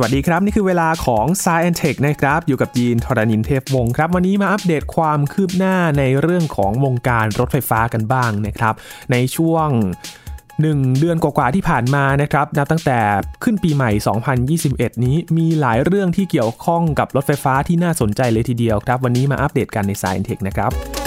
สวัสดีครับ นี่คือเวลาของ s าย e n Tech นะครับ อยู่กับยีนทรณินเทพวงศ์ครับ วันนี้มาอัปเดตความคืบหน้าในเรื่องของวงการรถไฟฟ้ากันบ้างนะครับ ในช่วง 1 เดือนกว่าๆที่ผ่านมานะครับ นับตั้งแต่ขึ้นปีใหม่ 2021 นี้มีหลายเรื่องที่เกี่ยวข้องกับรถไฟฟ้าที่น่าสนใจเลยทีเดียวครับ วันนี้มาอัปเดตกันใน s าย e n Tech นะครับ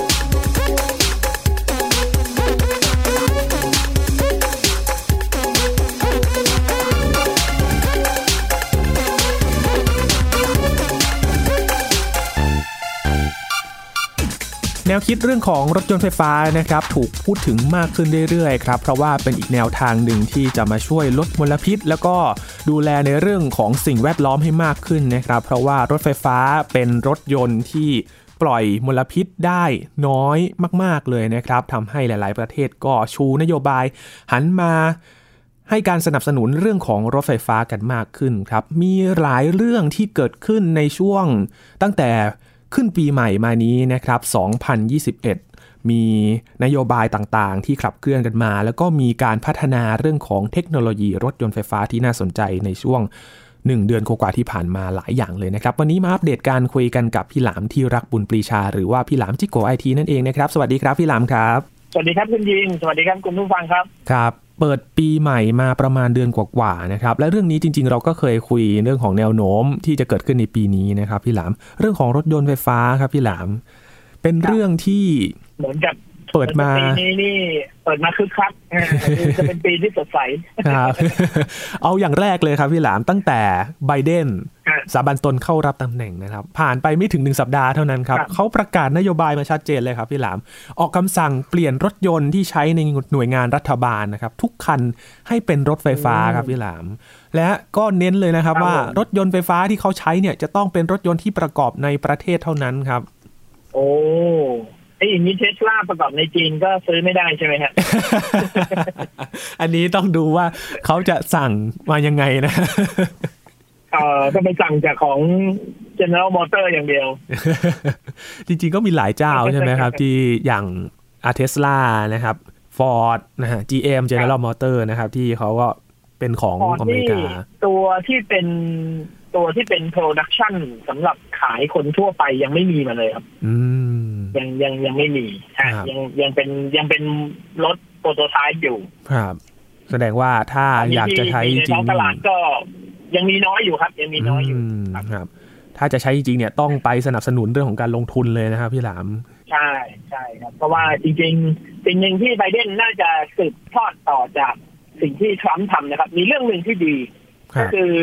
แนวคิดเรื่องของรถยนต์ไฟฟ้านะครับถูกพูดถึงมากขึ้นเรื่อยๆครับเพราะว่าเป็นอีกแนวทางหนึ่งที่จะมาช่วยลดมลพิษ แล้วก็ดูแลในเรื่องของสิ่งแวดล้อมให้มากขึ้นนะครับเพราะว่ารถไฟฟ้าเป็นรถยนต์ที่ปล่อยมลพิษได้น้อยมาก ๆเลยนะครับทำให้หลายๆ ประเทศก็ชูนโยบาย หันมาให้การสนับสนุนเรื่องของรถไฟฟ้ากันมากขึ้นครับ มีหลายเรื่องที่เกิดขึ้นในช่วงตั้งแต่ ขึ้นปีใหม่มานี้นะครับ 2021 มีนโยบายต่างๆ ที่ขับเคลื่อนกันมา แล้วก็มีการพัฒนาเรื่องของเทคโนโลยีรถยนต์ไฟฟ้าที่น่าสนใจในช่วง 1 เดือนกว่าๆที่ผ่านมาหลายอย่างเลยนะครับ วันนี้มาอัปเดตการคุยกันกับพี่หลามที่รักบุญปรีชา หรือว่าพี่หลามจิโกไอทีนั่นเองนะครับ สวัสดีครับพี่หลามครับ สวัสดีครับคุณยินสวัสดีครับคุณผู้ฟังครับ ครับ เปิดปีใหม่มาประมาณเดือนกว่าๆนะครับและเรื่องนี้จริง ๆ เราก็เคยคุยเรื่องของแนวโน้มที่จะเกิดขึ้นในปีนี้นะครับพี่หลามเรื่องของรถยนต์ไฟฟ้าครับพี่หลาม เป็นเรื่องที่เหมือนกับเปิดมาปีนี้นี่เปิดมาคึกคักเออจะเป็นปีที่สดใสครับเอาอย่างแรกเลยครับพี่หลามตั้งแต่ไบเดน ครับสาบันตนเข้ารับตำแหน่งนะครับ ผ่านไปไม่ถึงหนึ่งสัปดาห์เท่านั้นครับครับเขาประกาศนโยบายมาชัดเจนเลยครับพี่หลาม ออกคำสั่งเปลี่ยนรถยนต์ที่ใช้ในหน่วยงานรัฐบาลนะครับ ทุกคันให้เป็นรถไฟฟ้าครับพี่หลาม และก็เน้นเลยนะครับครับว่าผมรถยนต์ไฟฟ้าที่เขาใช้เนี่ยจะต้องเป็นรถยนต์ที่ประกอบในประเทศเท่านั้นครับ โอ้ไอ้อย่างนี้เทสลาประกอบในจีนก็ซื้อไม่ได้ใช่ไหมฮะอันนี้ต้องดูว่าเขาจะสั่งมายังไงนะ เอ่อต้องไปสั่งจากของ General Motor อย่างเดียว จริงๆก็มีหลายเจ้าใช่ไหมครับ ที่อย่างอาเทสลานะครับฟอร์ดนะฮะ GM General Motor นะครับ ที่เขาก็เป็นของฟอร์ดอเมรินี่กา ตัวที่เป็นตัวที่เป็น production สำหรับขายคนทั่วไปยังไม่มีมาเลยครับอืมยังยังยังไม่มีฮะครับยังยังเป็นยังเป็นรถ prototype อยู่ ครับ แสดงว่าถ้าอยากจะใช้จริงในริท้งองตลาดก็ ยังมีน้อยอยู่ครับ ยังมีน้อยอยู่มครับครับ ถ้าจะใช้จริงๆเนี่ยต้องไปสนับสนุนเรื่องของการลงทุนเลยนะครับพี่หลาม ใช่ใช่ครับ เพราะว่าจริงๆสิ่งหนึ่งที่ไบเดนน่าจะสืบทอดต่อจากสิ่งที่ทรัมป์ทำนะครับ มีเรื่องหนึ่งที่ดีครัก็บคือ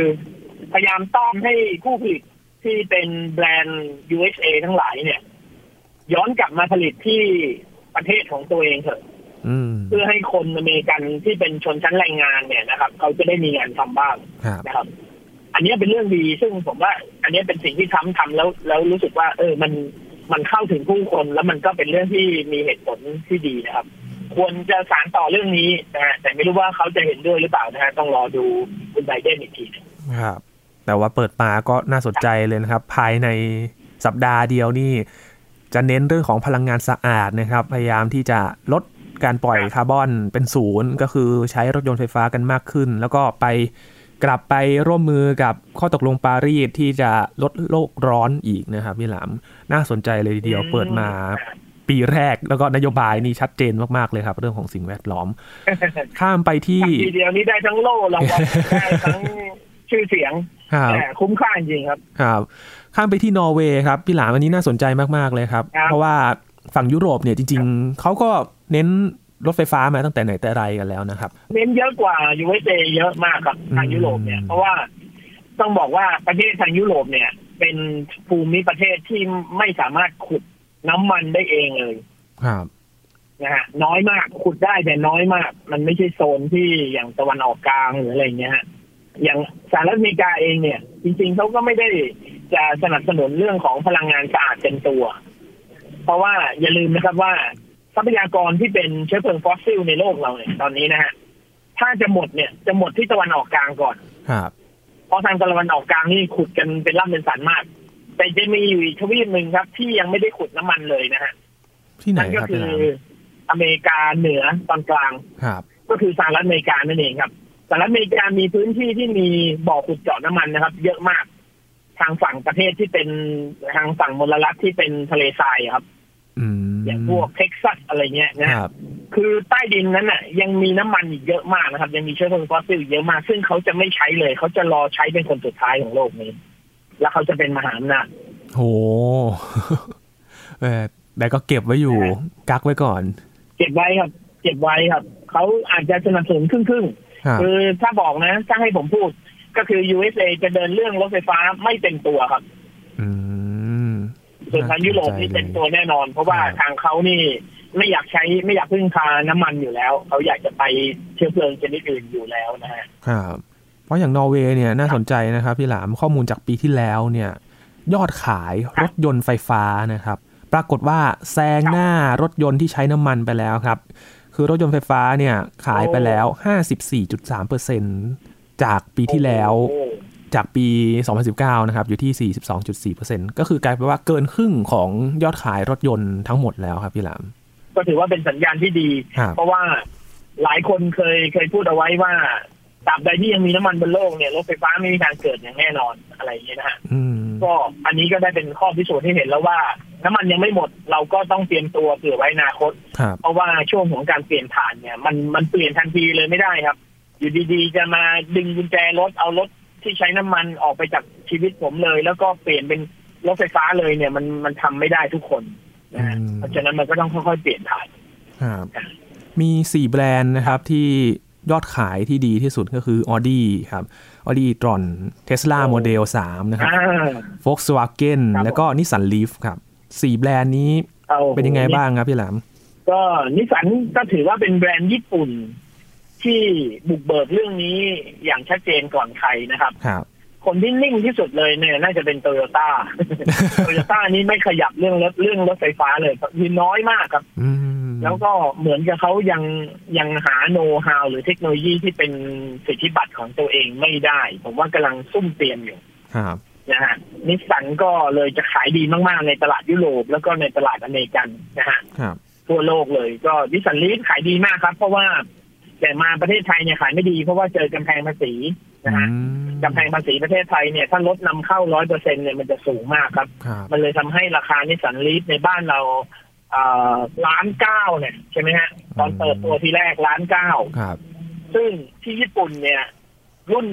พยายามต้อนให้ผู้ผลิตที่เป็นแบรนด์ USA ทั้งหลายเนี่ย ย้อนกลับมาผลิตที่ประเทศของตัวเองเถอะอืม เพื่อให้คนอเมริกันที่เป็นชนชั้นแรงงานเนี่ยนะครับ เขาจะได้มีงานทำบ้างครับนะครับ อันนี้เป็นเรื่องดีซึ่งผมว่า อันนี้เป็นสิ่งที่ทำทำแล้ว แล้วรู้สึกว่า เออมันมันเข้าถึงผู้คนแล้วมันก็เป็นเรื่องที่มีเหตุผลที่ดีนะครับ ควรจะสารต่อเรื่องนี้นะฮะแต่ไม่รู้ว่าเขาจะเห็นด้วยหรือเปล่านะฮะต้องรอดูคุณไบเดนอีกทีหนึ่งครับ แต่ว่าเปิดมาก็น่าสนใจเลยนะครับ ภายในสัปดาห์เดียวนี่จะเน้นเรื่องของพลังงานสะอาดนะครับ พยายามที่จะลด การปล่อยคาร์บอนเป็นศูนย์ก็คือใช้รถยนต์ไฟฟ้ากันมากขึ้น แล้วก็ไปกลับไปร่วมมือกับข้อตกลงปารีสที่จะลดโลกร้อนอีกนะครับพี่หลามน่าสนใจเลยทีเดียวเปิดมาปีแรกแล้วก็นโยบายนี่ชัดเจนมากๆเลยครับ เรื่องของสิ่งแวดล้อม ข้ามไปที่ทีเดียวนี้ได้ทั้งโล่รางวัลได้ทั้งชื่อเสียงครับแต่คุ้มค่าจริงๆครับครับ ข้ามไปที่นอร์เวย์ครับพี่หลามอันนี้น่าสนใจมากๆเลยครับครับเพราะว่าฝั่งยุโรปเนี่ยจริง ๆเขาก็ เน้นรถไฟฟ้ามาตั้งแต่ไหนแต่ไรกันแล้วนะครับ เน้นเยอะกว่า USA เยอะมากครับทางอืมยุโรปเนี่ย เพราะว่าต้องบอกว่าประเทศทางยุโรปเนี่ย เป็นภูมิประเทศที่ไม่สามารถขุดน้ำมันได้เองเลยครับนะฮะน้อยมากขุดได้แต่น้อยมาก มันไม่ใช่โซนที่อย่างตะวันออกกลางหรืออะไรเงี้ยฮะอย่างสหรัฐอเมริกาเองเนี่ย จริง ๆเขาก็ไม่ได้จะสนับสนุนเรื่องของพลังงานสะอาดเต็มตัว เพราะว่าอย่าลืมนะครับว่า ทรัพยากรที่เป็นเชื้อเพลิงฟอสซิลในโลกเราเนี่ยตอนนี้นะฮะถ้าจะหมดเนี่ยจะหมดที่ตะวันออกกลางก่อนครับเพราะทางตะวันออกกลางนี่ขุดกันเป็นร่ำเป็นสันมาก แต่จะมีอยู่อีกทวีปหนึ่งครับ ที่ยังไม่ได้ขุดน้ำมันเลยนะฮะที่ไหนนั่นก็ครับคืพี่อหลามอเมริกาเหนือตอนกลางครับ ก็คือสหรัฐอเมริกานั่นเองครับสหรัฐอเมริกามีพื้นที่ที่มีบ่อขุดเจาะน้ำมันนะครับ เยอะมาก ทางฝั่งประเทศที่เป็นทางฝั่งมลรัฐที่เป็นทะเลทรายครับ อืมอย่างพวกเท็กซัสอะไรเงี้ยนะฮะครับคือใต้ดินนั้นน่ะ ยังมีน้ำมันอีกเยอะมากนะครับ ยังมีเชื้อเพลิงฟอสซิลอีกเยอะมาก ซึ่งเขาจะไม่ใช้เลย เขาจะรอใช้เป็นคนสุดท้ายของโลกนี้ แล้วเขาจะเป็นมหาอำนาจโหเออแต่ก็เก็บไว้อยู่ กักไว้ก่อน เก็บไว้ครับ เก็บไว้ครับ เขาอาจจะสนับสนุนครึ่งๆครับคือถ้าบอกนะถ้าให้ผมพูด ก็คือ USA จะเดินเรื่องรถไฟฟ้าไม่เป็นตัวครับ อืม ส่วนทางยุโรปนี่เป็นตัวแน่นอน เพราะว่าครับทางเขานี่ไม่อยากใช้ไม่อยากพึ่งพาน้ำมันอยู่แล้ว เขาอยากจะไปเชื้อเพลิงชนิดอื่นอยู่แล้วนะฮะครับเพราะอย่างนอร์เวย์เนี่ยน่าสนใจนะครับพี่หลามข้อมูลจากปีที่แล้วเนี่ย ยอดขายรถยนต์ไฟฟ้านะครับ ปรากฏว่าแซงหน้ารถยนต์ที่ใช้น้ำมันไปแล้วครับ คือรถยนต์ไฟฟ้าเนี่ยขายไปแล้ว 54.3%จากปีที่แล้วโอ้ จากปี 2019 นะครับ อยู่ที่ 42.4%ก็คือกลายเป็นว่าเกินครึ่งของยอดขายรถยนต์ทั้งหมดแล้วครับพี่หลาม ก็ถือว่าเป็นสัญญาณที่ดีครับเพราะว่าหลายคนเคยเคยพูดเอาไว้ว่าตราบใดที่ยังมีน้ำมันบนโลกเนี่ยรถไฟฟ้าไม่มีทางเกิดอย่างแน่นอนอะไรอย่างเงี้ยนะฮะอืมก็อันนี้ก็ได้เป็นข้อพิสูจน์ให้เห็นแล้วว่า น้ำมันยังไม่หมดเราก็ต้องเตรียมตัวเผื่อไว้อนาคตครับเพราะว่าช่วงของการเปลี่ยนผ่านเนี่ย มันมันเปลี่ยนทันทีเลยไม่ได้ครับ อยู่ดีๆ จะมาดึงกุญแจรถเอารถ ที่ใช้น้ำมันออกไปจากชีวิตผมเลย แล้วก็เปลี่ยนเป็นรถไฟฟ้าเลยเนี่ย มันมันทำไม่ได้ทุกคนนะฮะอืมเพราะฉะนั้นมันก็ต้องค่อยๆเปลี่ยนผ่านครับมี4แบรนด์นะครับที่ยอดขายที่ดีที่สุดก็คือ Audi ครับ Audi e-tron Tesla โอ้ Model 3 นะครับอ่า Volkswagen ครับแล้วก็ Nissan Leaf ครับ4แบรนด์นี้อาเป็นยังไงบ้างครับพี่หลามก็นิสสันก็ถือว่าเป็นแบรนด์ญี่ปุ่น ที่บุกเบิกเรื่องนี้อย่างชัดเจนก่อนใครนะครับ ครับ คนที่นิ่งที่สุดเลยเนี่ย น่าจะเป็นโตโยต้าโตโยต้านี้ไม่ขยับเรื่องรถเรื่องรถไฟฟ้าเลยมีน้อยมากครับอืมแล้วก็เหมือนกับเขายังยังหาโน้ตฮาวหรือเทคโนโลยีที่เป็นสิทธิบัตรของตัวเองไม่ได้ ผมว่ากำลังซุ่มเตรียมอยู่ครับนะฮะนิสสันก็เลยจะขายดีมากๆ ในตลาดยุโรปแล้วก็ในตลาดอเมริกันนะฮะครับทั่วโลกเลยก็นิสสัน Leaf ขายดีมากครับ เพราะว่า แต่มาประเทศไทยเนี่ยขายไม่ดีเพราะว่าเจอกำแพงภาษีนะฮะอืมกำแพงภาษีประเทศไทยเนี่ยถ้าลดนำเข้าร้อยเปอร์เซ็นเนี่ยมันจะสูงมากครับครับมันเลยทำให้ราคานิสสัน Leaf ในบ้านเราเอ่อล้านเก้าเนี่ยใช่ไหมฮะตอนเปิดตัวทีแรกล้านเก้าครับซึ่งที่ญี่ปุ่นเนี่ยรุ่น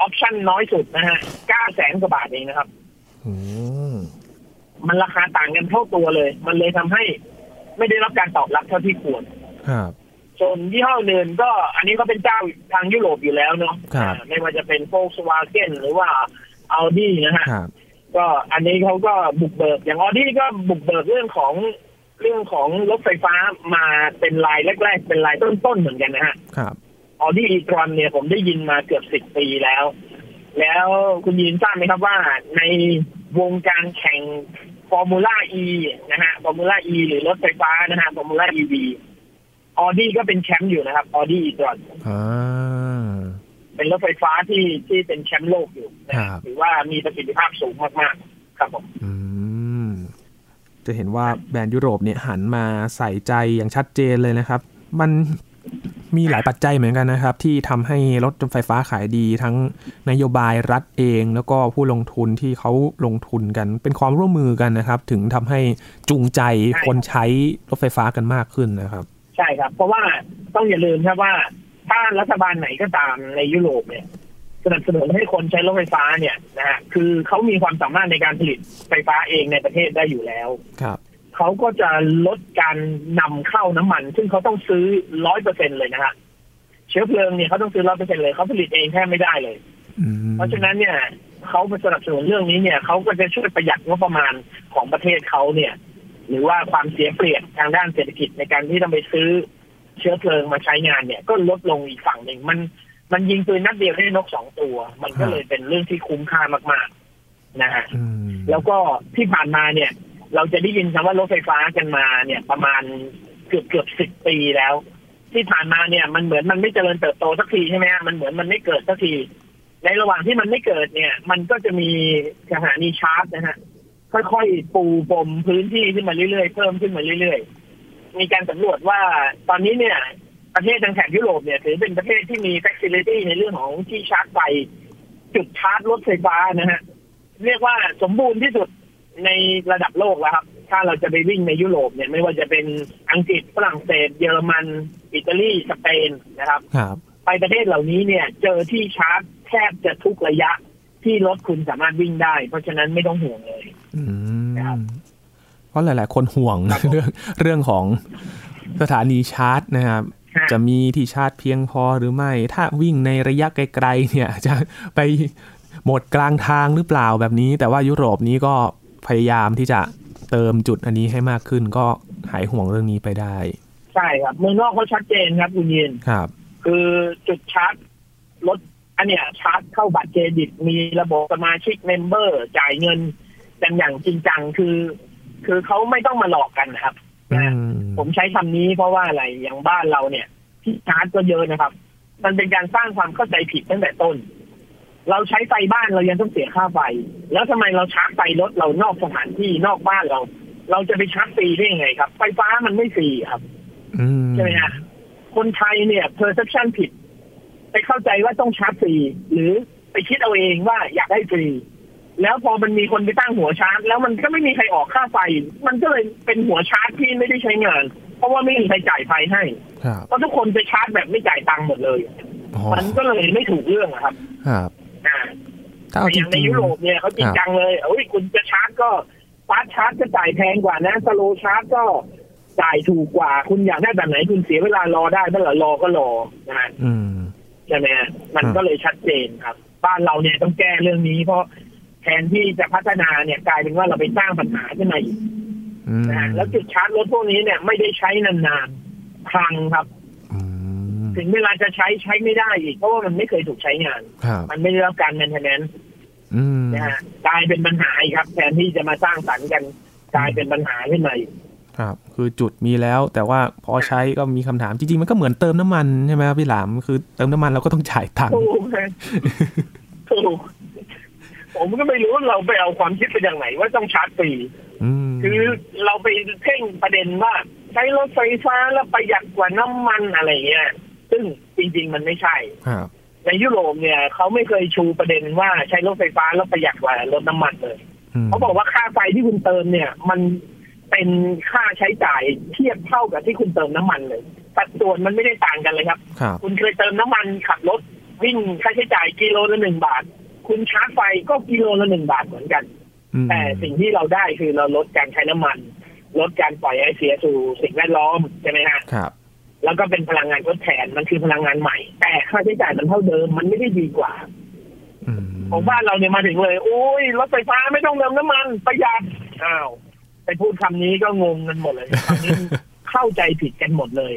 ออปชั่นน้อยสุดนะฮะเก้าแสนกว่าบาทเองนะครับอืมมันราคาต่างกันเท่าตัวเลย มันเลยทำให้ไม่ได้รับการตอบรับเท่าที่ควรครับ ส่วนยี่ห้ออื่นก็อันนี้ก็เป็นเจ้าทางยุโรปอยู่แล้วเนาะครับอ่าไม่ว่าจะเป็นโฟล์สวาเกนหรือว่าอ u ดี้นะฮะ ครับ ก็อันนี้เขาก็บุกเบิก อย่างอ u ดี้ก็บุกเบิกเรื่องของเรื่องของรถไฟฟ้ามาเป็นรายแรก ๆ เป็นรายต้นๆเหมือนกันนะฮะ ครับอ u ดี้อีตรอนเนี่ยผมได้ยินมาเกือบสิบปีแล้ว แล้วคุณยินทราบไหมครับว่าในวงการแข่งฟอร์มูล่าอีนะฮะฟอร์มูล่าอีหรือรถไฟฟ้านะฮะฟอร์มูล่าอีวี อ u ดี้ก็เป็นแชมป์อยู่นะครับอ u ดี้อีตรอนอ่าเป็นรถไฟฟ้าที่ที่เป็นแชมป์โลกอยู่นะครับถือว่ามีประสิทธิภาพสูงมากๆ ครับผมอืมจะเห็นว่าแบรนด์ยุโรปเนี่ยหันมาใส่ใจอย่างชัดเจนเลยนะครับ มันมีหลายปัจจัยเหมือนกันนะครับ ที่ทำให้รถไฟฟ้าขายดีทั้งนโยบายรัฐเอง แล้วก็ผู้ลงทุนที่เขาลงทุนกัน เป็นความร่วมมือกันนะครับ ถึงทำให้จูงใจคนใช้รถไฟฟ้ากันมากขึ้นนะครับ ใช่ครับ เพราะว่าต้องอย่าลืมครับว่า ถ้ารัฐบาลไหนก็ตามในยุโรปเนี่ยสนับสนุนให้คนใช้รถไฟฟ้าเนี่ยนะฮะคือเขามีความสามารถในการผลิตไฟฟ้าเองในประเทศได้อยู่แล้วครับเขาก็จะลดการนำเข้าน้ำมัน ซึ่งเขาต้องซื้อร้อยเปอร์เซ็นเลยนะฮะเชื้อเพลิงเนี่ยเขาต้องซื้อร้อยเปอร์เซ็นเลยเขาผลิตเองแทบไม่ได้เลยอืมเพราะฉะนั้นเนี่ยเขามาสนับสนุนเรื่องนี้เนี่ยเขาก็จะช่วยประหยัดงบประมาณของประเทศเขาเนี่ย หรือว่าความเสียเปรียบทางด้านเศรษฐกิจในการที่ต้องไปซื้อเชื้อเพลิงมาใช้งานเนี่ย ก็ลดลงอีกฝั่งหนึ่งมัน มันยิงปืนนัดเดียวได้นกสองตัว มันก็เลยเป็นเรื่องที่คุ้มค่ามากๆนะฮะอืมแล้วก็ที่ผ่านมาเนี่ย เราจะได้ยินคำว่ารถไฟฟ้ากันมาเนี่ย ประมาณเกือบเกือบสิบปีแล้ว ที่ผ่านมาเนี่ย มันเหมือนมันไม่เจริญเติบโตสักทีใช่ไหมฮะมันเหมือนมันไม่เกิดสักทีในระหว่างที่มันไม่เกิดเนี่ย มันก็จะมีสถานีชาร์จนะฮะ ค่อยๆปูเพิ่มพื้นที่ขึ้นมาเรื่อยๆเพิ่มขึ้นมาเรื่อยๆ มีการสำรวจว่าตอนนี้เนี่ย ประเทศทางแถบยุโรปเนี่ยถือเป็นประเทศที่มีฟ a ซิลิตี้ในเรื่องของที่ชาร์จไฟจุดชาร์จรถไฟฟ้านะฮะ เรียกว่าสมบูรณ์ที่สุดในระดับโลกแล้วครับ ถ้าเราจะไปวิ่งในยุโรปเนี่ยไม่ว่าจะเป็นอังกฤษฝรั่งเศส เยอรมันอิตาลีสเปนนะครับครับไปประเทศเหล่านี้เนี่ย เจอที่ชาร์จแทบจะทุกระยะที่รถคุณสามารถวิ่งได้ เพราะฉะนั้นไม่ต้องห่วงเลย อืมครับเพราะหลาย ๆ คนห่วงครับผมเรื่องเรื่องของสถานีชาร์จนะครับฮะจะมีที่ชาร์จเพียงพอหรือไม่ ถ้าวิ่งในระยะไกล ๆ เนี่ย จะไปหมดกลางทางหรือเปล่าแบบนี้ แต่ว่ายุโรปนี้ก็พยายามที่จะเติมจุดอันนี้ให้มากขึ้นก็หายห่วงเรื่องนี้ไปได้ ใช่ครับ เมืองนอกเขาชัดเจนครับคุณยินครับ คือจุดชาร์จรถอันเนี้ยชาร์จเข้าบัตรเครดิตมีระบบสมาชิก member จ่ายเงิน กันอย่างจริงจังคือ คือเขาไม่ต้องมาหลอกกันนะครับอืมนะผมใช้คำนี้เพราะว่าอะไรอย่างบ้านเราเนี่ย ที่ชาร์จก็เยอะนะครับ มันเป็นการสร้างความเข้าใจผิดตั้งแต่ต้น เราใช้ไฟบ้านเรายังต้องเสียค่าไฟ แล้วทำไมเราชาร์จไฟรถเรานอกสถานที่นอกบ้านเรา เราจะไปชาร์จฟรีได้ยังไงครับ ไฟฟ้ามันไม่ฟรีครับอืมใช่ไหมฮะคนไทยเนี่ย perception ผิด ไปเข้าใจว่าต้องชาร์จฟรีหรือไปคิดเอาเองว่าอยากได้ฟรี แล้วพอมันมีคนไปตั้งหัวชาร์จ แล้วมันก็ไม่มีใครออกค่าไฟ มันก็เลยเป็นหัวชาร์จที่ไม่ได้ใช้งาน เพราะว่าไม่มีใครจ่ายไฟให้ครับเพราะทุกคนไปชาร์จแบบไม่จ่ายตังค์หมดเลยอ๋อมันก็เลยไม่ถูกเรื่องอะครับครับอ่าถ้าเอาแต่จอย่างในริงยุโรปเนี่ยเขาจริงจังเลยเอ้ยคุณจะชาร์จก็ฟาสต์ชาร์จก็จ่ายแพงกว่านะสโลชาร์จก็จ่ายถูกกว่า คุณอยากได้แบบไหนคุณเสียเวลารอได้เมื่อไหร่รอก็รอนะฮะๆอืมใช่ไหมฮะมันครับก็เลยชัดเจนครับ บ้านเราเนี่ยต้องแก้เรื่องนี้เพราะ แทนที่จะพัฒนาเนี่ยกลายเป็นว่าเราไปสร้างปัญหาขึ้นมาอีกอืมนะฮะแล้วจุดชาร์จรถพวกนี้เนี่ยไม่ได้ใช้นานๆพังครับอืมถึงเวลาจะใช้ใช้ไม่ได้อีก เพราะว่ามันไม่เคยถูกใช้งานครับมันไม่ได้รับการแมนเทนแนนอืมนะฮะกลายเป็นปัญหาอีกครับ แทนที่จะมาสร้างสรรค์กันกลายเป็นปัญหาขึ้นมาอีกครับ คือจุดมีแล้ว แต่ว่าพอใช้ก็มีคำถามจริงๆ มันก็เหมือนเติมน้ำมันใช่ไหมครับพี่หลามคือเติมน้ำมันเราก็ต้องจ่ายตังค์ถูกนะถูก ผมก็ไม่รู้ว่าเราไปเอาความคิดไปจากไหนว่าต้องชาร์จฟรีอืมคือเราไปเพ่งประเด็นว่า ใช้รถไฟฟ้าแล้วประหยัดกว่าน้ำมันอะไรเงี้ย ซึ่งจริง ๆ มันไม่ใช่ครับในยุโรปเนี่ยเขาไม่เคยชูประเด็นว่าใช้รถไฟฟ้าแล้วประหยัดกว่ารถน้ำมันเลยมเขาบอกว่าค่าไฟที่คุณเติมเนี่ย มันเป็นค่าใช้จ่ายเทียบเท่ากับที่คุณเติมน้ำมันเลยสัดส่วนมันไม่ได้ต่างกันเลยครับครับคุณเคยเติมน้ำมันขับรถวิ่งค่าใช้จ่ายกิโลละหนึ่งบาท คุณชาร์จไฟก็กิโลละหนึ่งบาทเหมือนกันอืมแต่สิ่งที่เราได้คือเราลดการใช้น้ำมัน ลดการปล่อยไอเสียสู่สิ่งแวดล้อมใช่ไหมฮะครับ แล้วก็เป็นพลังงานทดแทนมันคือพลังงานใหม่ แต่ค่าใช้จ่ายมันเท่าเดิมมันไม่ได้ดีกว่าอืมของบ้านเราเนี่ยมาถึงเลยโอ้ยรถไฟฟ้าไม่ต้องเติมน้ำมันประหยัดอ้าวไปพูดคำนี้ก็งงกันหมดเลยคำนี้เข้าใจผิดกันหมดเลย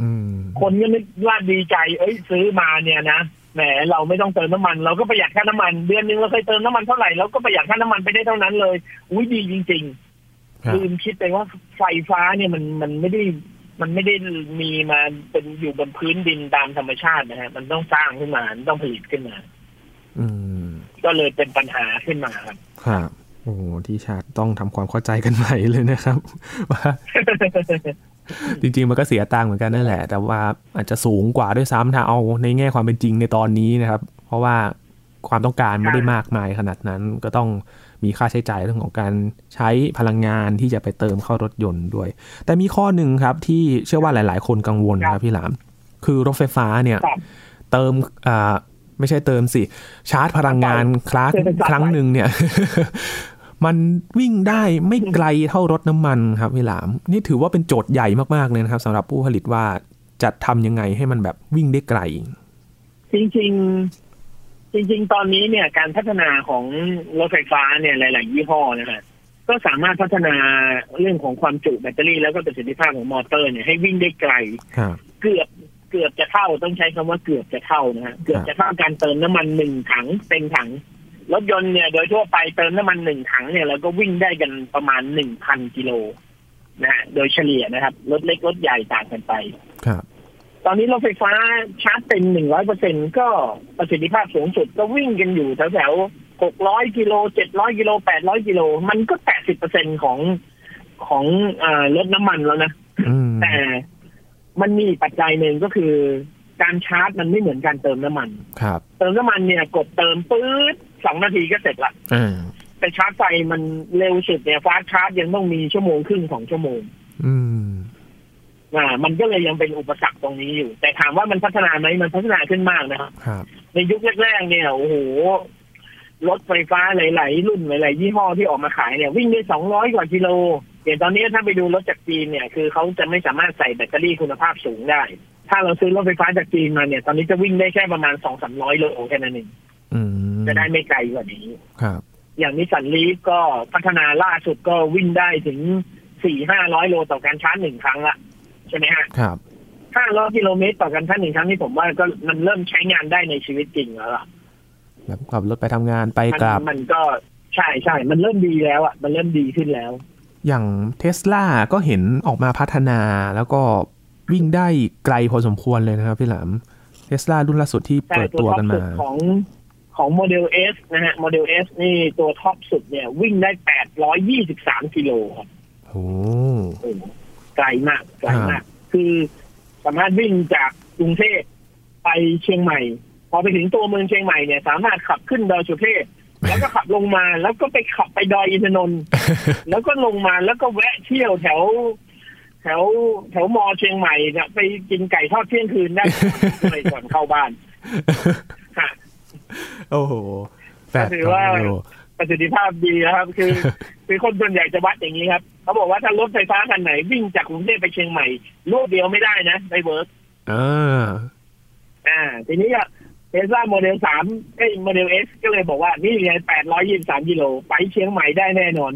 อืมคนก็นึกว่าดีใจ เอ้ยซื้อมาเนี่ยนะ แหมเราไม่ต้องเติมน้ำมัน เราก็ประหยัดค่าน้ำมัน เดือนหนึงเราเคยเติมน้ำมันเท่าไหร่เราก็ประหยัดค่าน้ำมันไปได้เท่านั้นเลยอุ้ยดีจริงครัๆบลืมคิดไปว่าไฟฟ้าเนี่ยมันมันไม่ได้มันไม่ได้มีมาเป็นอยู่บนพื้นดินตามธรรมชาตินะฮะมันต้องสร้างขึ้นมามันต้องผลิตขึ้นมา อืม ก็เลยเป็นปัญหาขึ้นมาครับครับโอ้โหที่ชาร์จต้องทำความเข้าใจกันใหม่เลยนะครับว่า จริงๆมันก็เสียตังค์เหมือนกันนั่นแหละ แต่ว่าอาจจะสูงกว่าด้วยซ้ำถ้าเอาในแง่ความเป็นจริงในตอนนี้นะครับ เพราะว่าความต้องการไม่ได้มากมายขนาดนั้น ก็ต้องมีค่าใช้จ่ายเรื่องของการใช้พลังงานที่จะไปเติมเข้ารถยนต์ด้วย แต่มีข้อหนึ่งครับที่เชื่อว่าหลาย ๆ คนกังวลนะครับพี่หลาม คือรถไฟฟ้าเนี่ยเติมอ่าไม่ใช่เติมสิ ชาร์จพลังงานครั้งเติมเป็นสครั้งหนึ่งเนี่ย มันวิ่งได้ไม่ไกลเท่ารถน้ำมันครับพี่หลาม นี่ถือว่าเป็นโจทย์ใหญ่มากๆเลยนะครับสำหรับผู้ผลิตว่าจะทำยังไงให้มันแบบวิ่งได้ไกล จริง ๆ จริง ๆ ตอนนี้เนี่ย การพัฒนาของรถไฟฟ้าเนี่ยหลาย ๆ ยี่ห้อนะฮะก็สามารถพัฒนาเรื่องของความจุแบตเตอรี่แล้วก็ประสิทธิภาพของมอเตอร์เนี่ยให้วิ่งได้ไกลครับเกือบเกือบจะเท่าต้องใช้คำว่าเกือบจะเท่านะฮะเกือบจะเท่าการเติมน้ำมันหนึ่งถังเต็มถัง รถยนต์เนี่ย โดยทั่วไปเติมน้ำมันหนึ่งถังเนี่ยเราก็วิ่งได้กันประมาณหนึ่งพันกิโลนะฮะโดยเฉลี่ยนะครับ รถเล็กรถใหญ่ต่างกันไป ครับ ตอนนี้รถไฟฟ้าชาร์จเต็มหนึ่งร้อยเปอร์เซ็นก็ประสิทธิภาพสูงสุดก็วิ่งกันอยู่แถวๆหกร้อยกิโลเจ็ดร้อยกิโลแปดร้อยกิโล มันก็แปดสิบเปอร์เซ็นของของเอ่อรถน้ำมันแล้วนะอืมแต่มันมีปัจจัยหนึ่งก็คือการชาร์จมันไม่เหมือนการเติมน้ำมัน ครับ เติมน้ำมันเนี่ยกดเติมปื๊ด สองนาทีก็เสร็จละอ่าแต่ชาร์จไฟมันเร็วสุดเนี่ยฟาสต์ชาร์จยังต้องมีชั่วโมงครึ่งสองชั่วโมง อืมอ่า มันก็เลยยังเป็นอุปสรรคตรงนี้อยู่ แต่ถามว่ามันพัฒนาไหมมันพัฒนาขึ้นมากนะครับครับในยุคแรกๆเนี่ย โอ้โหรถไฟฟ้าหลาย ๆ รุ่นหลาย ๆ ยี่ห้อที่ออกมาขายเนี่ยวิ่งได้สองร้อยกว่ากิโลเดี๋ยวตอนนี้ถ้าไปดูรถจากจีนเนี่ย คือเขาจะไม่สามารถใส่แบตเตอรี่คุณภาพสูงได้ ถ้าเราซื้อรถไฟฟ้าจากจีนมาเนี่ย ตอนนี้จะวิ่งได้แค่ประมาณสองสามร้อยโลแค่นั้นเองอืม จะได้ไม่ไกลกว่านี้ ครับ อย่าง Nissan Leaf ก็พัฒนาล่าสุดก็วิ่งได้ถึงสี่ห้าร้อยโลต่อการชาร์จหนึ่งครั้งละใช่ไหมฮะครับห้าร้อยกิโลเมตรต่อการชาร์จหนึ่งครั้งนี่ผมว่าก็มันเริ่มใช้งานได้ในชีวิตจริงแล้วล่ะแบบขับรถไปทำงานไปมันกลับมันก็ใช่ใช่ มันเริ่มดีแล้วอะ มันเริ่มดีขึ้นแล้ว อย่างเทสลาก็เห็นออกมาพัฒนาแล้วก็วิ่งได้ไกลพอสมควรเลยนะครับพี่หลามเทสลารุ่นล่าสุดที่แต่เปิดตัวตัวท็อปกันสุมาดของ ของโมเดล S นะฮะโมเดล S นี่ตัวท็อปสุดเนี่ย วิ่งได้แปดร้อยยี่สิบสามกิโลครับโอ้โอ้โหไกลมากไกลมาก คือสามารถวิ่งจากกรุงเทพไปเชียงใหม่ พอไปถึงตัวเมืองเชียงใหม่เนี่ย สามารถขับขึ้นดอยสุเทพแล้วก็ขับลงมาแล้วก็ไปขับไปดอยอินทนนท์แล้วก็ลงมาแล้วก็แวะเที่ยวแถว แถวแถวมอเชียงใหม่เนี่ยไปกินไก่ทอดเที่ยงคืนได้เลยก่อนเข้าบ้านฮะ โอ้โหแปดก็ถือว่ากิโลประสิทธิภาพดีนะครับ คือคือคนส่วนใหญ่จะวัดอย่างนี้ครับ เขาบอกว่าถ้ารถไฟฟ้าคันไหน วิ่งจากกรุงเทพไปเชียงใหม่ลูกเดียวไม่ได้นะไม่ work อ่าอ่า ทีนี้อะ Tesla Model สามเอ้ย Model S ก็เลยบอกว่า นี่ไงแปดร้อยยี่สามกิโลไปเชียงใหม่ได้แน่นอน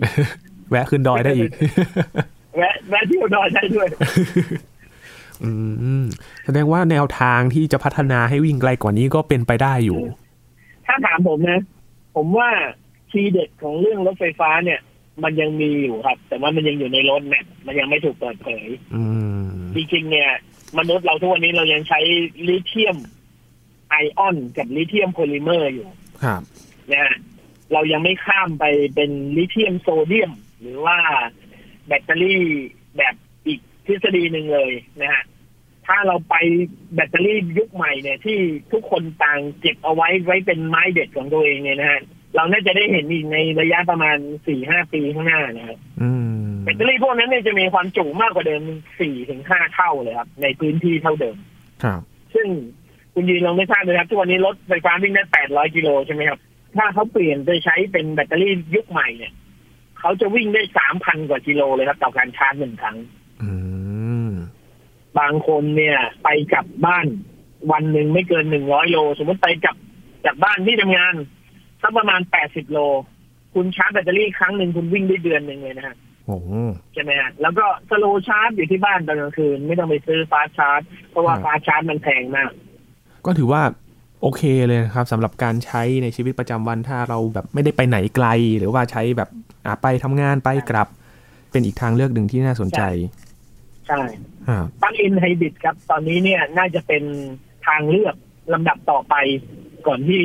แวะขึ้นดอยได้อีก แวะแวะเที่ยวดอยได้ด้วย อืม แสดงว่าแนวทางที่จะพัฒนาให้วิ่งไกลกว่านี้ก็เป็นไปได้อยู่ ถ้าถามผมนะ ผมว่าทีเด็ดของเรื่องรถไฟฟ้าเนี่ย มันยังมีอยู่ครับ แต่ว่ามันยังอยู่ในรถแมพมันยังไม่ถูกเปิดเผยอืมจริงๆเนี่ย มนุษย์เราทุกวันนี้เรายังใช้ลิเธียมไอออนกับลิเธียมโพลิเมอร์อยู่ ครับนะฮะเรายังไม่ข้ามไปเป็นลิเธียมโซเดียม หรือว่าแบตเตอรี่แบบอีกทฤษฎีหนึ่งเลยนะฮะ ถ้าเราไปแบตเตอรี่ยุคใหม่เนี่ย ที่ทุกคนต่างเก็บเอาไว้ไว้เป็นไม้เด็ดของตัวเองเนี่ยนะฮะเราน่าจะได้เห็นอีกในระยะประมาณสี่ห้าปีข้างหน้านะครับอืมแบตเตอรี่พวกนั้นเนี่ยจะมีความจุมากกว่าเดิมสี่ถึงห้าเท่าเลยครับ ในพื้นที่เท่าเดิม ครับ ซึ่งคุณยืนลองไม่ทราบเลยครับ ทุกวันนี้รถไฟฟ้าวิ่งได้แปดร้อยกิโลใช่ไหมครับ ถ้าเขาเปลี่ยนไปใช้เป็นแบตเตอรี่ยุคใหม่เนี่ย เขาจะวิ่งได้สามพันกว่ากิโลเลยครับ ต่อการชาร์จหนึ่งครั้ง อืม บางคนเนี่ยไปกลับบ้านวันหนึ่งไม่เกินหนึ่งร้อยโล สมมติไปกลับจากบ้านที่ทำงานสักประมาณแปดสิบโล คุณชาร์จแบตเตอรี่ครั้งหนึ่งคุณวิ่งได้เดือนหนึ่งเลยนะฮะโอ้ใช่ไหมฮะแล้วก็ slow charge อยู่ที่บ้านตอนกลางคืน ไม่ต้องไปซื้อ fast charge เพราะว่า fast charge มันแพงมาก ก็ถือว่าโอเคเลยนะครับสำหรับการใช้ในชีวิตประจำวันถ้าเราแบบไม่ได้ไปไหนไกล หรือว่าใช้แบบอะไปทำงานไปกลับ เป็นอีกทางเลือกหนึ่งที่น่าสนใจ ใช่อ่า plug-in hybrid ครับ ตอนนี้เนี่ยน่าจะเป็นทางเลือกลำดับต่อไปก่อนที่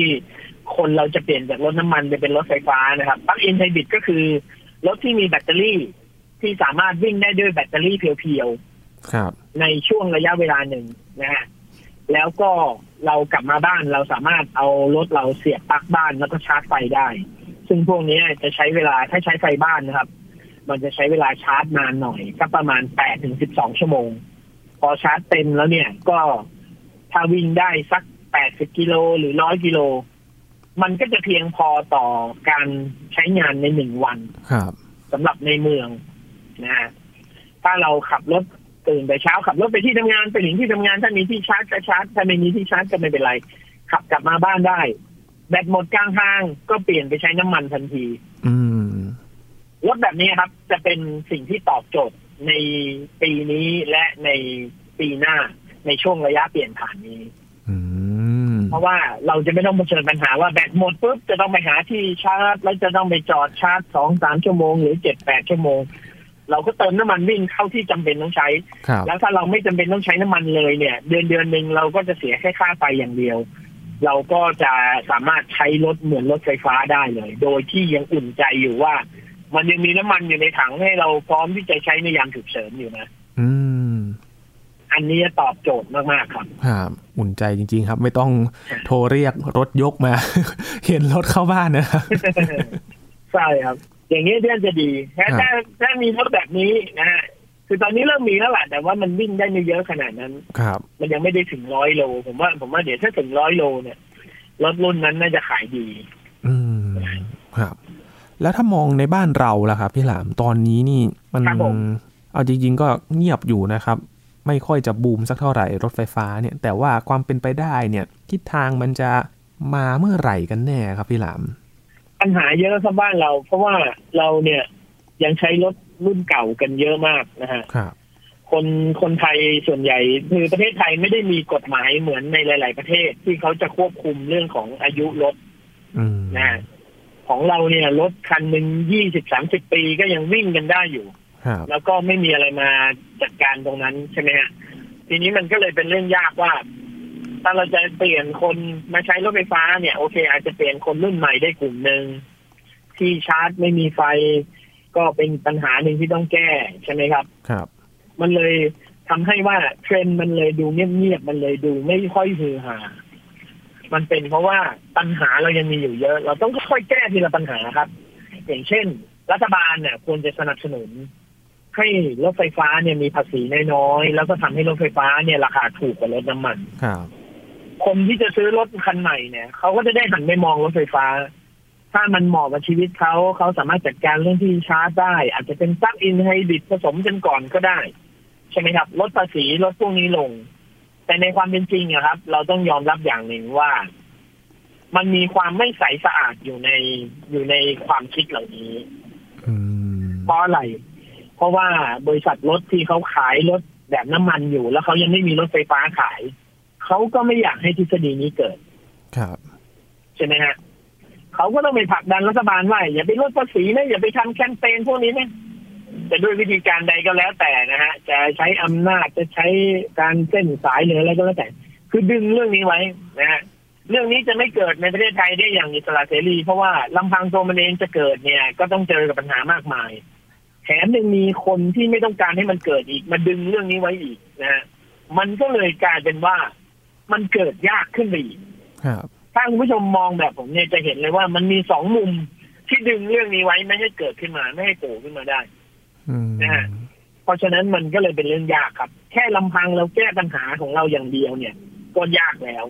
คนเราจะเปลี่ยนจากรถน้ำมันไปเป็นรถไฟฟ้านะครับ plug-in hybrid ก็คือ รถที่มีแบตเตอรี่ที่สามารถวิ่งได้ด้วยแบตเตอรี่เพียวครับๆในช่วงระยะเวลาหนึ่งนะฮะแล้วก็เรากลับมาบ้านเราสามารถเอารถเราเสียบปลั๊กบ้านแล้วก็ชาร์จไฟได้ ซึ่งพวกนี้จะใช้เวลาถ้าใช้ไฟบ้านนะครับ มันจะใช้เวลาชาร์จนานหน่อยสักประมาณแปดถึงสิบสองชั่วโมง พอชาร์จเต็มแล้วเนี่ยก็ถ้าวิ่งได้สักแปดสิบกิโลหรือร้อยกิโล มันก็จะเพียงพอต่อการใช้งานในหนึ่งวันครับสำหรับในเมืองนะฮะถ้าเราขับรถตื่นแต่เช้าขับรถไปที่ทำงานไปถึงที่ทำงานถ้ามีที่ชาร์จก็ชาร์จถ้าไม่มีที่ชาร์จก็ไม่เป็นไร ขับกลับมาบ้านได้ แบตหมดกลางทางก็เปลี่ยนไปใช้น้ำมันทันที อืม รถแบบนี้ครับ จะเป็นสิ่งที่ตอบโจทย์ในปีนี้และในปีหน้าในช่วงระยะเปลี่ยนผ่านนี้อืมเพราะว่าเราจะไม่ต้องเผชิญปัญหาว่าแบตหมดปุ๊บจะต้องไปหาที่ชาร์จ แล้วจะต้องไปจอดชาร์จสองสามชั่วโมงหรือเจ็ดแปดชั่วโมง เราก็เติมน้ำมันวิ่งเข้าที่จำเป็นต้องใช้ครับแล้วถ้าเราไม่จำเป็นต้องใช้น้ำมันเลยเนี่ย เดือนเดือนหนึ่งเราก็จะเสียแค่ค่าไฟอย่างเดียว เราก็จะสามารถใช้รถเหมือนรถไฟฟ้าได้เลย โดยที่ยังอุ่นใจอยู่ว่า มันยังมีน้ำมันอยู่ในถังให้เราพร้อมที่จะใช้ในยามฉุกเฉินอยู่นะ อืมไออันนี้ตอบโจทย์มากๆครับครับอุ่นใจจริง ๆ ครับ ไม่ต้องโทรเรียกรถยกมา เห็นรถเข้าบ้านนะครับใช่ครับ อย่างนี้เพื่อนจะดีถ้าครับถ้าถ้ามีรถแบบนี้นะฮะคือตอนนี้เริ่มมีแล้วแหละแต่ว่ามันวิ่งได้ไม่เยอะขนาดนั้น ครับ มันยังไม่ได้ถึงร้อยโล ผมว่า ผมว่าเดี๋ยวถ้าถึงร้อยโลเนี่ยรถรุ่นนั้นน่าจะขายดี อืมครับ แล้วถ้ามองในบ้านเราล่ะครับพี่หลามตอนนี้นี่มันครับผมเอาจริงๆก็เงียบอยู่นะครับ ไม่ค่อยจะบูมสักเท่าไหร่รถไฟฟ้าเนี่ย แต่ว่าความเป็นไปได้เนี่ยทิศทางมันจะมาเมื่อไหร่กันแน่ครับพี่หลาม ปัญหาเยอะครับบ้านเรา เพราะว่าเราเนี่ยยังใช้รถรุ่นเก่ากันเยอะมากนะฮะครับคนคนไทยส่วนใหญ่คือประเทศไทยไม่ได้มีกฎหมายเหมือนในหลาย ๆ ประเทศที่เขาจะควบคุมเรื่องของอายุรถอืมนะฮะ ของเราเนี่ยรถคันหนึ่งยี่สิบสามสิบปีก็ยังวิ่งกันได้อยู่ครับแล้วก็ไม่มีอะไรมาจัดการตรงนั้นใช่ไหมฮะทีนี้มันก็เลยเป็นเรื่องยากว่าถ้าเราจะเปลี่ยนคนมาใช้รถไฟฟ้าเนี่ยโอเค อาจจะเปลี่ยนคนรุ่นใหม่ได้กลุ่มหนึ่งที่ชาร์จไม่มีไฟ ก็เป็นปัญหาหนึ่งที่ต้องแก้ใช่ไหมครับครับ มันเลยทำให้ว่าเทรนด์มันเลยดูเงียบๆมันเลยดูไม่ค่อยฮือฮา มันเป็นเพราะว่าปัญหาเรายังมีอยู่เยอะ เราต้องค่อยๆแก้ทีละปัญหาครับ อย่างเช่น รัฐบาลเนี่ยควรจะสนับสนุน ให้รถไฟฟ้าเนี่ยมีภาษีน้อยๆแล้วก็ทำให้รถไฟฟ้าเนี่ยราคาถูกกว่ารถน้ำมันครับคนที่จะซื้อรถคันใหม่เนี่ยเขาก็จะได้หันไปมองรถไฟฟ้า ถ้ามันเหมาะกับชีวิตเขาเขาสามารถจัดการเรื่องที่ชาร์จได้ อาจจะเป็นปลั๊กอินไฮบริดผสมกันก่อนก็ได้ ใช่ไหมครับลดภาษีลดพวกนี้ลง แต่ในความเป็นจริงอะครับ เราต้องยอมรับอย่างหนึ่งว่า มันมีความไม่ใสสะอาดอยู่ในอยู่ในความคิดเหล่านี้อืมเพราะอะไร เพราะว่าบริษัทรถที่เขาขายรถแบบน้ำมันอยู่ แล้วเขายังไม่มีรถไฟฟ้าขาย เขาก็ไม่อยากให้ทฤษฎีนี้เกิด ครับ ใช่ไหมฮะเขาก็ต้องไปผลักดันรัฐบาลว่าอย่าไปลดภาษีนะอย่าไปทำแคมเปญพวกนี้นะ แต่ด้วยวิธีการใดก็แล้วแต่นะฮะจะใช้อำนาจจะใช้การเส้นสายหรืออะไรก็แล้วแต่ คือดึงเรื่องนี้ไว้นะฮะเรื่องนี้จะไม่เกิดในประเทศไทยได้อย่างอิสระเสรี เพราะว่าลำพังตัวมันเองจะเกิดเนี่ย ก็ต้องเจอกับปัญหามากมาย แถมยังมีคนที่ไม่ต้องการให้มันเกิดอีกมาดึงเรื่องนี้ไว้อีกนะฮะมันก็เลยกลายเป็นว่ามันเกิดยากขึ้นไปอีกครับถ้าคุณผู้ชมมองแบบผมเนี่ยจะเห็นเลยว่ามันมีสองมุมที่ดึงเรื่องนี้ไว้ไม่ให้เกิดขึ้นมา ไม่ให้โผล่ขึ้นมาได้อืม นะฮะเพราะฉะนั้นมันก็เลยเป็นเรื่องยากครับ แค่ลำพังเราแก้ปัญหาของเราอย่างเดียวเนี่ย ก็ยากแล้ว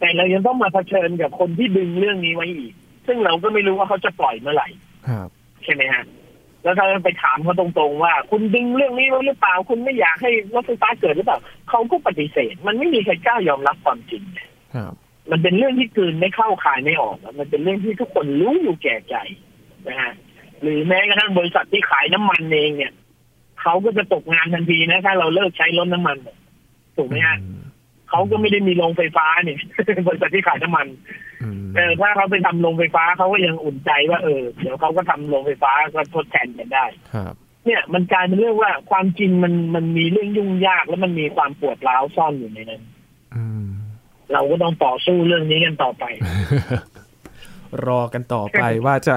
แต่เรายังต้องมาเผชิญกับคนที่ดึงเรื่องนี้ไว้อีก ซึ่งเราก็ไม่รู้ว่าเขาจะปล่อยเมื่อไหร่ครับใช่ไหมฮะแล้วถ้าไปถามเขาตรงๆว่า คุณดึงเรื่องนี้ไว้หรือเปล่า คุณไม่อยากให้รถไฟฟ้าเกิดหรือเปล่าเขาก็ปฏิเสธ มันไม่มีใครกล้ายอมรับความจริงครับมันเป็นเรื่องที่กลืนไม่เข้าคายไม่ออกอะมันเป็นเรื่องที่ทุกคนรู้อยู่แก่ใจนะฮะ หรือแม้กระทั่งบริษัทที่ขายน้ำมันเองเนี่ยเขาก็จะตกงานทันทีนะถ้าเราเลิกใช้รถน้ำมันเนี่ยถูกไหมฮะอืมเขาก็ไม่ได้มีโรงไฟฟ้าเนี่ยบริษัทที่ขายน้ำมันอืมเออถ้าเขาไปทำโรงไฟฟ้าเขาก็ยังอุ่นใจว่าเออเดี๋ยวเขาก็ทำโรงไฟฟ้าก็ทดแทนกันได้ครับเนี่ยมันกลายเป็นเรื่องว่าความจริงมันมันมีเรื่องยุ่งยากแล้วมันมีความปวดร้าวซ่อนอยู่ในนั้นอืมเราก็ต้องต่อสู้เรื่องนี้กันต่อไป รอกันต่อไปว่าจะ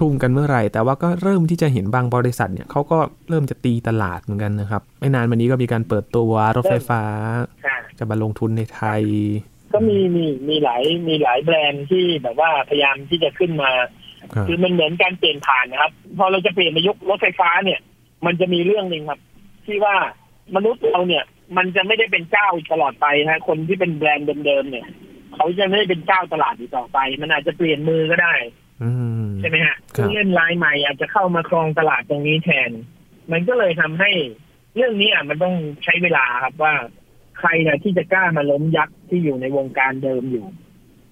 ทุ่มกันเมื่อไหร่ แต่ว่าก็เริ่มที่จะเห็นบางบริษัทเนี่ยเขาก็เริ่มจะตีตลาดเหมือนกันนะครับ ไม่นานมานี้ก็มีการเปิดตัวรถไฟฟ้าค่ะจะมาลงทุนในไทย ก็มีมีมีหลายมีหลายแบรนด์ที่แบบว่าพยายามที่จะขึ้นมาครับคือมันเหมือนการเปลี่ยนผ่านนะครับ พอเราจะเปลี่ยนมายุครถไฟฟ้าเนี่ย มันจะมีเรื่องหนึ่งครับ ที่ว่ามนุษย์เราเนี่ย มันจะไม่ได้เป็นเจ้าตลอดไปนะคนที่เป็นแบรนด์เดิมๆเนี่ย เขาจะไม่ได้เป็นเจ้าตลาดอีกต่อไป มันอาจจะเปลี่ยนมือก็ได้อืม ใช่ไหมฮะครับผู้เล่นรายใหม่อาจจะเข้ามาครองตลาดตรงนี้แทน มันก็เลยทำให้เรื่องนี้อะมันต้องใช้เวลาครับว่า ใครนะที่จะกล้ามาล้มยักษ์ที่อยู่ในวงการเดิมอยู่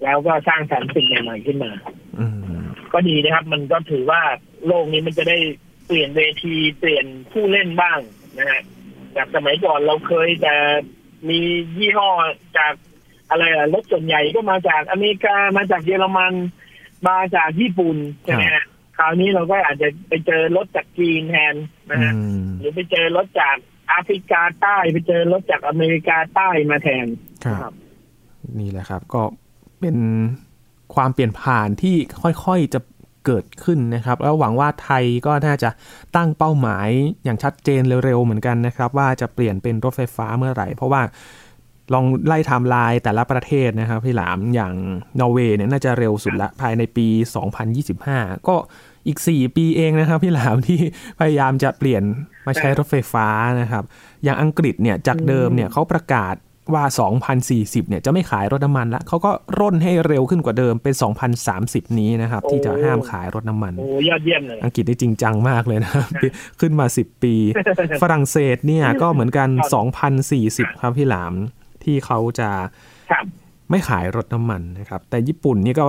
แล้วก็สร้างสรรค์สิ่งใหม่ๆขึ้นมาอืมก็ดีนะครับ มันก็ถือว่าโลกนี้มันจะได้เปลี่ยนเวทีเปลี่ยนผู้เล่นบ้างนะฮะจากสมัยก่อนเราเคยจะมียี่ห้อจากอะไรอะรถส่วนใหญ่ก็มาจากอเมริกามาจากเยอรมัน มาจากญี่ปุ่นใช่ไหมฮะคราวนี้เราก็อาจจะไปเจอรถจากจีนแทนนะอืฮะมหรือไปเจอรถจากแอฟริกาใต้ไปเจอรถจากอเมริกาใต้มาแทนครับ นี่แหละครับ ก็เป็นความเปลี่ยนผ่านที่ค่อยๆจะเกิดขึ้นนะครับ แล้วหวังว่าไทยก็น่าจะตั้งเป้าหมายอย่างชัดเจนเร็วๆเหมือนกันนะครับ ว่าจะเปลี่ยนเป็นรถไฟฟ้าเมื่อไหร่ เพราะว่า ลองไล่ไทม์ไลน์แต่ละประเทศนะครับพี่หลามอย่างนอร์เวย์เนี่ยน่าจะเร็วสุดละภายในปี 2025 ก็อีก 4 ปีเองนะครับพี่หลามที่พยายามจะเปลี่ยนมาใช้รถไฟฟ้านะครับ อย่างอังกฤษเนี่ยจากเดิมเนี่ยเขาประกาศว่า 2040 เนี่ยจะไม่ขายรถน้ำมันละเขาก็ร่นให้เร็วขึ้นกว่าเดิมเป็น 2030 นี้นะครับ ที่จะห้ามขายรถน้ำมัน โอ้ยอดเยี่ยมเลย อังกฤษได้จริงจังมากเลยนะครับขึ้นมา 10 ปี ฝรั่งเศสเนี่ยก็เหมือนกัน 2040 ครับพี่หลาม ที่เขาจะครับไม่ขายรถน้ำมันนะครับ แต่ญี่ปุ่นนี่ก็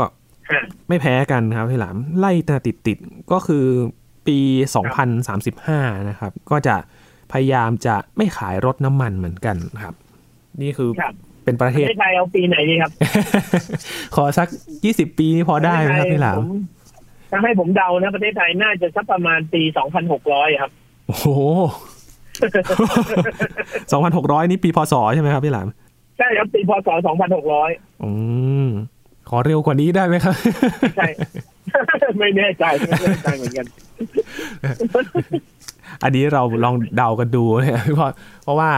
ฮะไม่แพ้กันครับพี่หลามไล่ตาติดติดๆก็คือปี 2035 นะครับ ก็จะพยายามจะไม่ขายรถน้ำมันเหมือนกันครับ นี่คือครับเป็นประปเทระศเทศไทยเอาปีไหนดีครับ ขอสัก 20 ปีนี่พอได้ไหมครับพี่หลามผมถ้าให้ผมเดานะประเทศไทยน่าจะสักประมาณปี 2,600 ครับ โอ้โห 2,600 นี่ปีพศใช่ไหมครับพี่หลาม ใช่ครับปีพศ2,600อืมขอเร็วกว่านี้ได้ไหมครับใช่ไม่แน่ใจไม่แน่ใจเหมือนกัน อันนี้เราลองเดากันดูเนี่ยเพราะเพราะว่า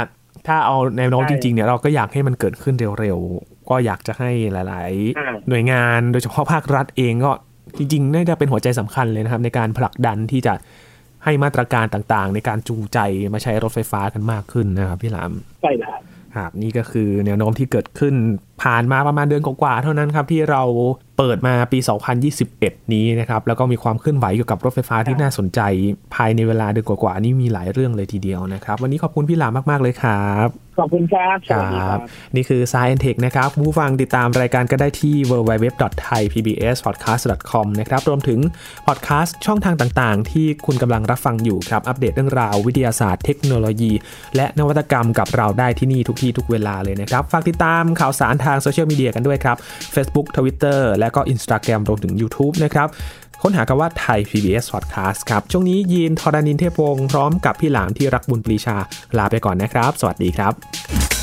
ถ้าเอาแนวโน้มใช่จริงๆเนี่ยเราก็อยากให้มันเกิดขึ้นเร็วๆ ก็อยากจะให้หลายอ่าๆหน่วยงานโดยเฉพาะภาครัฐเองก็จริงๆ น่าจะเป็นหัวใจสำคัญเลยนะครับ ในการผลักดันที่จะให้มาตรการต่างๆ ในการจูงใจมาใช้รถไฟฟ้ากันมากขึ้นนะครับพี่หลามใช่แล้ว ครับนี่ก็คือแนวโน้มที่เกิดขึ้น ผ่านมาประมาณเดือนกว่าๆเท่านั้นครับที่เราเปิดมาปี 2021 นี้นะครับแล้วก็มีความเคลื่อนไหวเกี่ยวกับรถไฟฟ้าที่น่าสนใจ ภายในเวลาเดือนกว่าๆนี้มีหลายเรื่องเลยทีเดียวนะครับ วันนี้ขอบคุณพี่หลามมากๆเลยครับขอบคุณครับสวัสดีครับ นี่คือ Science Tech นะครับผู้ฟังติดตามรายการก็ได้ที่ www.thaipbspodcast.com นะครับรวมถึงพอดแคสต์ช่องทางต่างๆ ที่คุณกำลังรับฟังอยู่ครับ อัปเดตเรื่องราววิทยาศาสตร์เทคโนโลยี และนวัตกรรมกับเราได้ที่นี่ทุกที่ทุกเวลาเลยนะครับฝากติดตามข่าวสารทางโซเชียลมีเดียกันด้วยครับ Facebook Twitter และก็ Instagram รวมถึง YouTube นะครับค้นหาคำว่าไทย PBS Podcast ครับ ช่วงนี้ยีนทอรานินเทพวงศ์พร้อมกับพี่หลามที่รักบุญปรีชา ลาไปก่อนนะครับ สวัสดีครับ